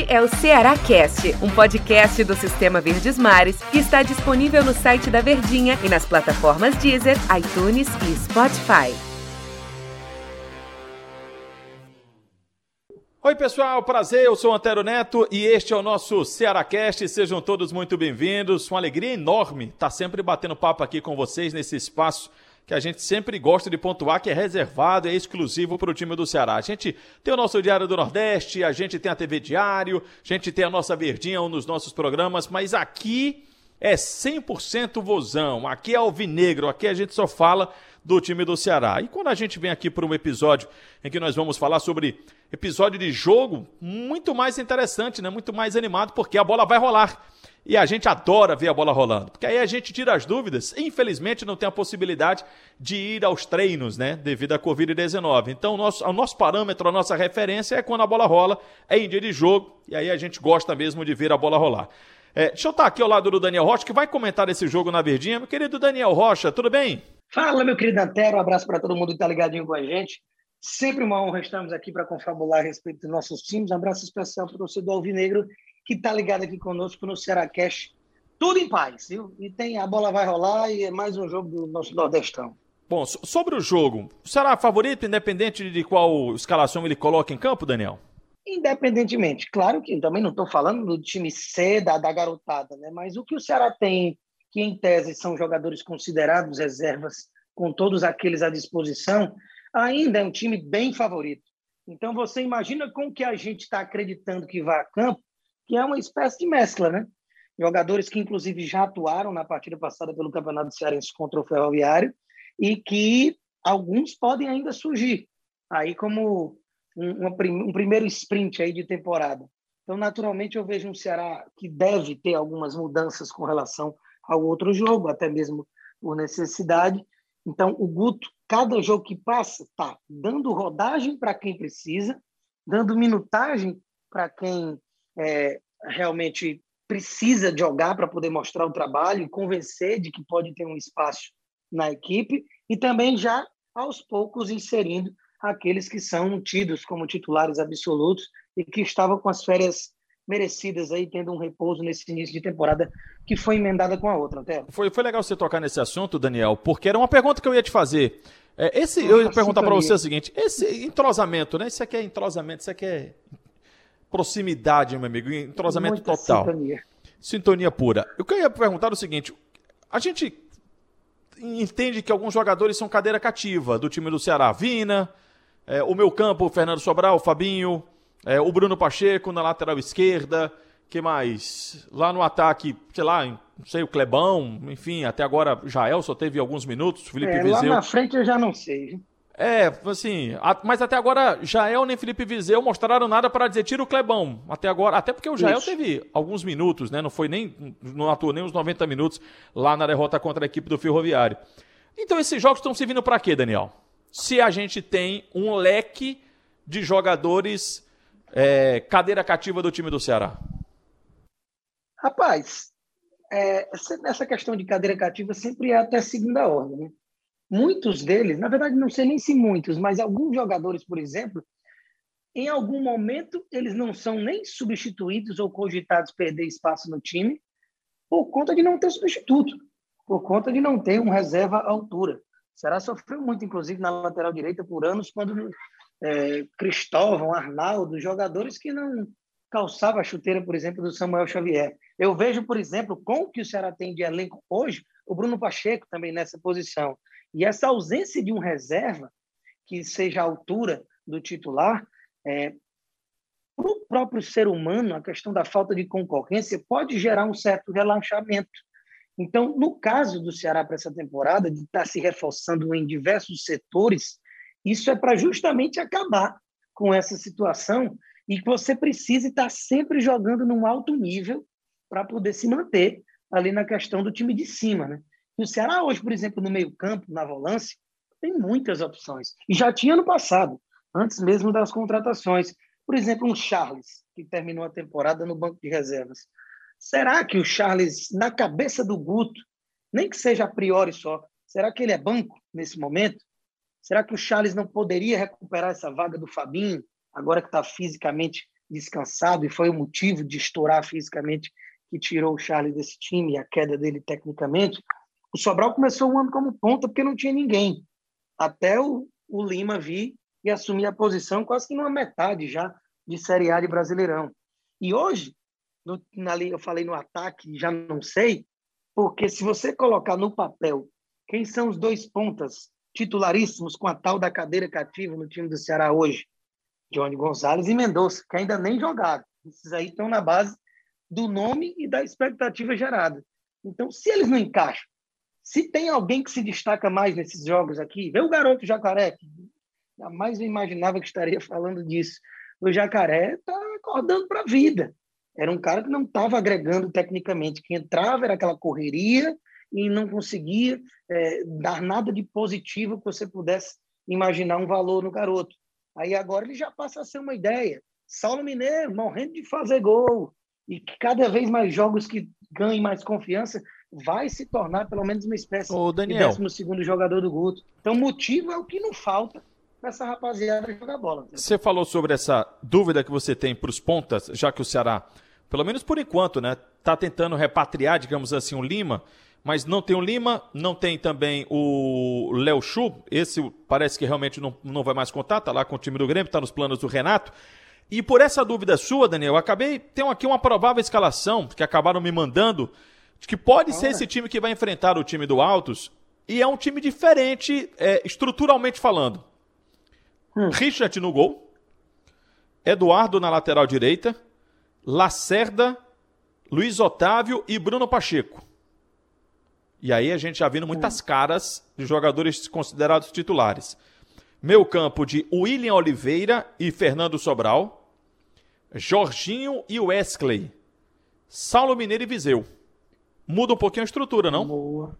Este é o Ceará Cast, um podcast do Sistema Verdes Mares que está disponível no site da Verdinha e nas plataformas Deezer, iTunes e Spotify. Oi, pessoal, prazer, eu sou Antero Neto e este é o nosso Cearacast. Sejam todos muito bem-vindos. Uma alegria enorme estar sempre batendo papo aqui com vocês nesse espaço que a gente sempre gosta de pontuar, que é reservado, é exclusivo para o time do Ceará. A gente tem o nosso Diário do Nordeste, a gente tem a TV Diário, a gente tem a nossa Verdinha, um dos nossos programas, mas aqui é 100% vozão, aqui é alvinegro, aqui a gente só fala do time do Ceará. E quando a gente vem aqui para um episódio em que nós vamos falar sobre episódio de jogo, muito mais interessante, né? muito mais animado, porque a bola vai rolar. E a gente adora ver a bola rolando, porque aí a gente tira as dúvidas. Infelizmente, não tem a possibilidade de ir aos treinos, né? Devido à Covid-19. Então, o nosso, o nosso parâmetro, a nossa referência é quando a bola rola, é em dia de jogo, e aí a gente gosta mesmo de ver a bola rolar. É, deixa eu estar aqui ao lado do Daniel Rocha, que vai comentar esse jogo na Verdinha. Meu querido Daniel Rocha, tudo bem? Fala, meu querido Antero, um abraço para todo mundo que está ligadinho com a gente. Sempre uma honra estarmos aqui para confabular a respeito dos nossos times. Um abraço especial para o torcedor Alvinegro que está ligado aqui conosco no Ceará Cash. Tudo em paz, viu? E tem a bola vai rolar e é mais um jogo do nosso Nordestão. Bom, sobre o jogo, será favorito, independente de qual escalação ele coloca em campo, Daniel? Independentemente, claro que também não estou falando do time C da, da garotada, né? Mas o que o Ceará tem, que em tese são jogadores considerados reservas, com todos aqueles à disposição, ainda é um time bem favorito. Então você imagina com que a gente está acreditando que vai a campo, que é uma espécie de mescla, né? Jogadores que, inclusive, já atuaram na partida passada pelo Campeonato Cearense contra o Ferroviário e que alguns podem ainda surgir aí como um, um primeiro sprint aí de temporada. Então, naturalmente, eu vejo um Ceará que deve ter algumas mudanças com relação ao outro jogo, até mesmo por necessidade. Então, o Guto, cada jogo que passa, tá dando rodagem para quem precisa, dando minutagem para quem é, realmente precisa jogar para poder mostrar o trabalho e convencer de que pode ter um espaço na equipe e também já aos poucos inserindo aqueles que são tidos como titulares absolutos e que estavam com as férias merecidas aí, tendo um repouso nesse início de temporada que foi emendada com a outra, até. Foi, foi legal você tocar nesse assunto, Daniel, porque era uma pergunta que eu ia te fazer. É, esse, eu ia perguntar para você o seguinte: esse entrosamento, né? Isso aqui é entrosamento, isso aqui é proximidade, meu amigo, entrosamento Muita total. Sintonia. Sintonia pura. Eu queria perguntar o seguinte: a gente entende que alguns jogadores são cadeira cativa do time do Ceará. Vina, é, o meu campo, o Fernando Sobral, o Fabinho, é, o Bruno Pacheco na lateral esquerda. que mais? Lá no ataque, sei lá, não sei, o Clebão, enfim, até agora Jael só teve alguns minutos, Felipe é, Vizeu. Lá na frente eu já não sei. É, assim, mas até agora Jael nem Felipe Vizeu mostraram nada para dizer tira o Clebão. Até agora, até porque o Jael Isso. teve alguns minutos, né? Não foi nem não atuou nem uns 90 minutos lá na derrota contra a equipe do Ferroviário. Então esses jogos estão servindo para quê, Daniel? Se a gente tem um leque de jogadores é, cadeira cativa do time do Ceará. Rapaz, é, essa questão de cadeira cativa sempre é até segunda ordem, né? Muitos deles, na verdade, não sei nem se muitos, mas alguns jogadores, por exemplo, em algum momento eles não são nem substituídos ou cogitados perder espaço no time por conta de não ter substituto, por conta de não ter um reserva à altura. Será sofreu muito, inclusive, na lateral direita por anos, quando é, Cristóvão, Arnaldo, jogadores que não calçava a chuteira, por exemplo, do Samuel Xavier. Eu vejo, por exemplo, com o que o Ceará tem de elenco hoje, o Bruno Pacheco também nessa posição. E essa ausência de um reserva que seja a altura do titular, é, para o próprio ser humano, a questão da falta de concorrência pode gerar um certo relaxamento. Então, no caso do Ceará para essa temporada, de estar se reforçando em diversos setores, isso é para justamente acabar com essa situação e que você precisa estar sempre jogando num alto nível para poder se manter ali na questão do time de cima, né? O Ceará hoje, por exemplo, no meio-campo, na volância, tem muitas opções. E já tinha no passado, antes mesmo das contratações. Por exemplo, um Charles, que terminou a temporada no banco de reservas. Será que o Charles, na cabeça do Guto, nem que seja a priori só, será que ele é banco nesse momento? Será que o Charles não poderia recuperar essa vaga do Fabinho, agora que está fisicamente descansado e foi o motivo de estourar fisicamente que tirou o Charlie desse time e a queda dele tecnicamente, o Sobral começou o ano como ponta porque não tinha ninguém. Até o, o Lima vir e assumir a posição quase que numa metade já de Série A de Brasileirão. E hoje, no, na, eu falei no ataque, já não sei, porque se você colocar no papel quem são os dois pontas titularíssimos com a tal da cadeira cativa no time do Ceará hoje, Johnny Gonzalez e Mendonça, que ainda nem jogaram. Esses aí estão na base do nome e da expectativa gerada. Então, se eles não encaixam, se tem alguém que se destaca mais nesses jogos aqui, vê o garoto Jacaré, que jamais eu imaginava que estaria falando disso. O Jacaré está acordando para a vida. Era um cara que não estava agregando tecnicamente. Que entrava era aquela correria e não conseguia é, dar nada de positivo que você pudesse imaginar um valor no garoto. Aí agora ele já passa a ser uma ideia. Saulo Mineiro morrendo de fazer gol. E cada vez mais jogos que ganhem mais confiança vai se tornar pelo menos uma espécie Ô, Daniel. de 12 jogador do Guto. Então, motivo é o que não falta para essa rapaziada jogar bola. Você falou sobre essa dúvida que você tem para os pontas, já que o Ceará, pelo menos por enquanto, né, tá tentando repatriar, digamos assim, o Lima, mas não tem o Lima, não tem também o Léo Chu, esse parece que realmente não, não vai mais contar, tá lá com o time do Grêmio, tá nos planos do Renato. E por essa dúvida sua, Daniel, eu acabei, tem aqui uma provável escalação que acabaram me mandando, de que pode ser esse time que vai enfrentar o time do Altos, e é um time diferente, é, estruturalmente falando. Hum. Richard no gol, Eduardo na lateral direita, Lacerda, Luiz Otávio e Bruno Pacheco. E aí a gente já vindo muitas hum. caras de jogadores considerados titulares. Meu campo de William Oliveira e Fernando Sobral. Jorginho e Wesley. Saulo Mineiro e Viseu. Muda um pouquinho a estrutura, não? Boa.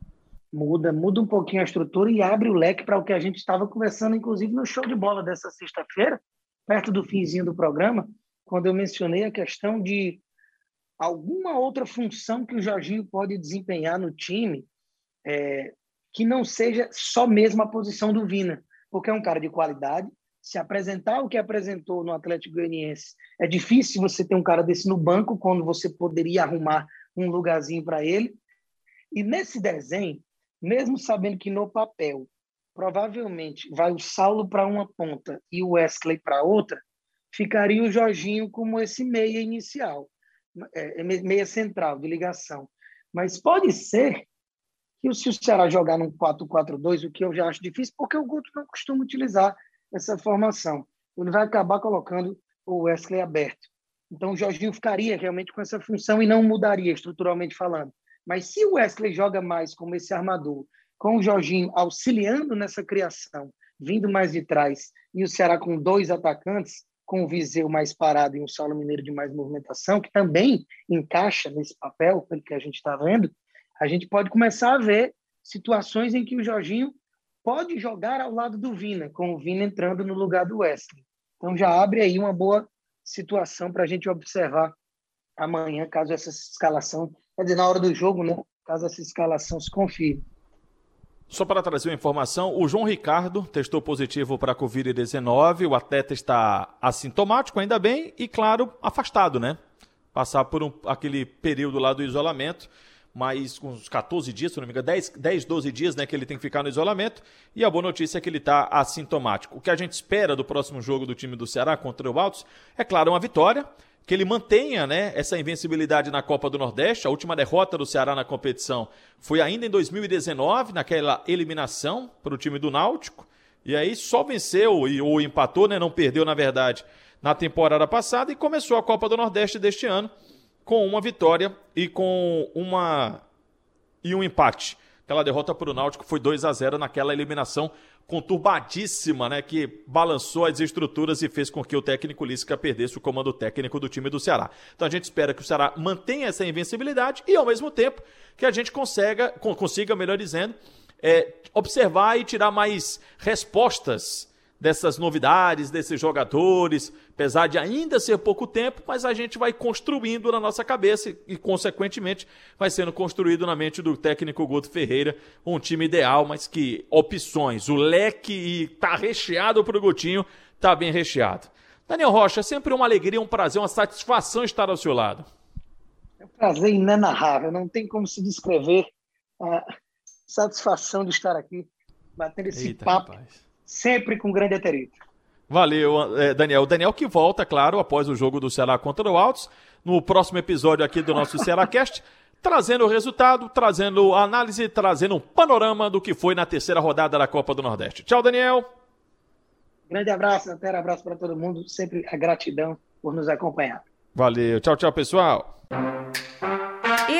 Muda, muda um pouquinho a estrutura e abre o leque para o que a gente estava conversando, inclusive no show de bola dessa sexta-feira, perto do finzinho do programa, quando eu mencionei a questão de alguma outra função que o Jorginho pode desempenhar no time é, que não seja só mesmo a posição do Vina, porque é um cara de qualidade. Se apresentar o que apresentou no Atlético Goianiense, é difícil você ter um cara desse no banco quando você poderia arrumar um lugarzinho para ele. E nesse desenho, mesmo sabendo que no papel provavelmente vai o Saulo para uma ponta e o Wesley para outra, ficaria o Jorginho como esse meia inicial é, é meia central de ligação. Mas pode ser que se o Ceará jogar num 4-4-2, o que eu já acho difícil, porque o Guto não costuma utilizar essa formação. Ele vai acabar colocando o Wesley aberto. Então o Jorginho ficaria realmente com essa função e não mudaria estruturalmente falando. Mas se o Wesley joga mais como esse armador, com o Jorginho auxiliando nessa criação, vindo mais de trás, e o Ceará com dois atacantes, com o Viseu mais parado e um Saulo Mineiro de mais movimentação, que também encaixa nesse papel, pelo que a gente está vendo, a gente pode começar a ver situações em que o Jorginho pode jogar ao lado do Vina, com o Vina entrando no lugar do Wesley. Então já abre aí uma boa situação para a gente observar amanhã, caso essa escalação, quer dizer, na hora do jogo, né? Caso essa escalação se confirme. Só para trazer uma informação, o João Ricardo testou positivo para a Covid-19, o atleta está assintomático, ainda bem, e claro, afastado, né? Passar por um, aquele período lá do isolamento, mas com uns 14 dias, se não me engano, 10, 10, 12 dias, né, que ele tem que ficar no isolamento, e a boa notícia é que ele está assintomático. O que a gente espera do próximo jogo do time do Ceará contra o Altos é, claro, uma vitória, que ele mantenha né, essa invencibilidade na Copa do Nordeste. A última derrota do Ceará na competição foi ainda em 2019, naquela eliminação para o time do Náutico. E aí só venceu e, ou empatou, né, não perdeu na verdade, na temporada passada e começou a Copa do Nordeste deste ano com uma vitória e com uma e um empate. Aquela derrota para o Náutico foi 2 a 0 naquela eliminação conturbadíssima, né, que balançou as estruturas e fez com que o técnico Lisca perdesse o comando técnico do time do Ceará. Então a gente espera que o Ceará mantenha essa invencibilidade e ao mesmo tempo que a gente consiga, consiga melhor dizendo, é, observar e tirar mais respostas dessas novidades, desses jogadores, apesar de ainda ser pouco tempo, mas a gente vai construindo na nossa cabeça e, consequentemente, vai sendo construído na mente do técnico Guto Ferreira um time ideal, mas que opções, o leque e tá recheado pro Gutinho, tá bem recheado. Daniel Rocha, é sempre uma alegria, um prazer, uma satisfação estar ao seu lado. É um prazer inenarrável, não tem como se descrever a satisfação de estar aqui, batendo esse Eita, papo, rapaz. sempre com grande aterito. Valeu, é, Daniel. O Daniel que volta, claro, após o jogo do Ceará contra o Altos, no próximo episódio aqui do nosso Cearacast, trazendo o resultado, trazendo análise, trazendo um panorama do que foi na terceira rodada da Copa do Nordeste. Tchau, Daniel. Grande abraço, até abraço para todo mundo. Sempre a gratidão por nos acompanhar. Valeu. Tchau, tchau, pessoal.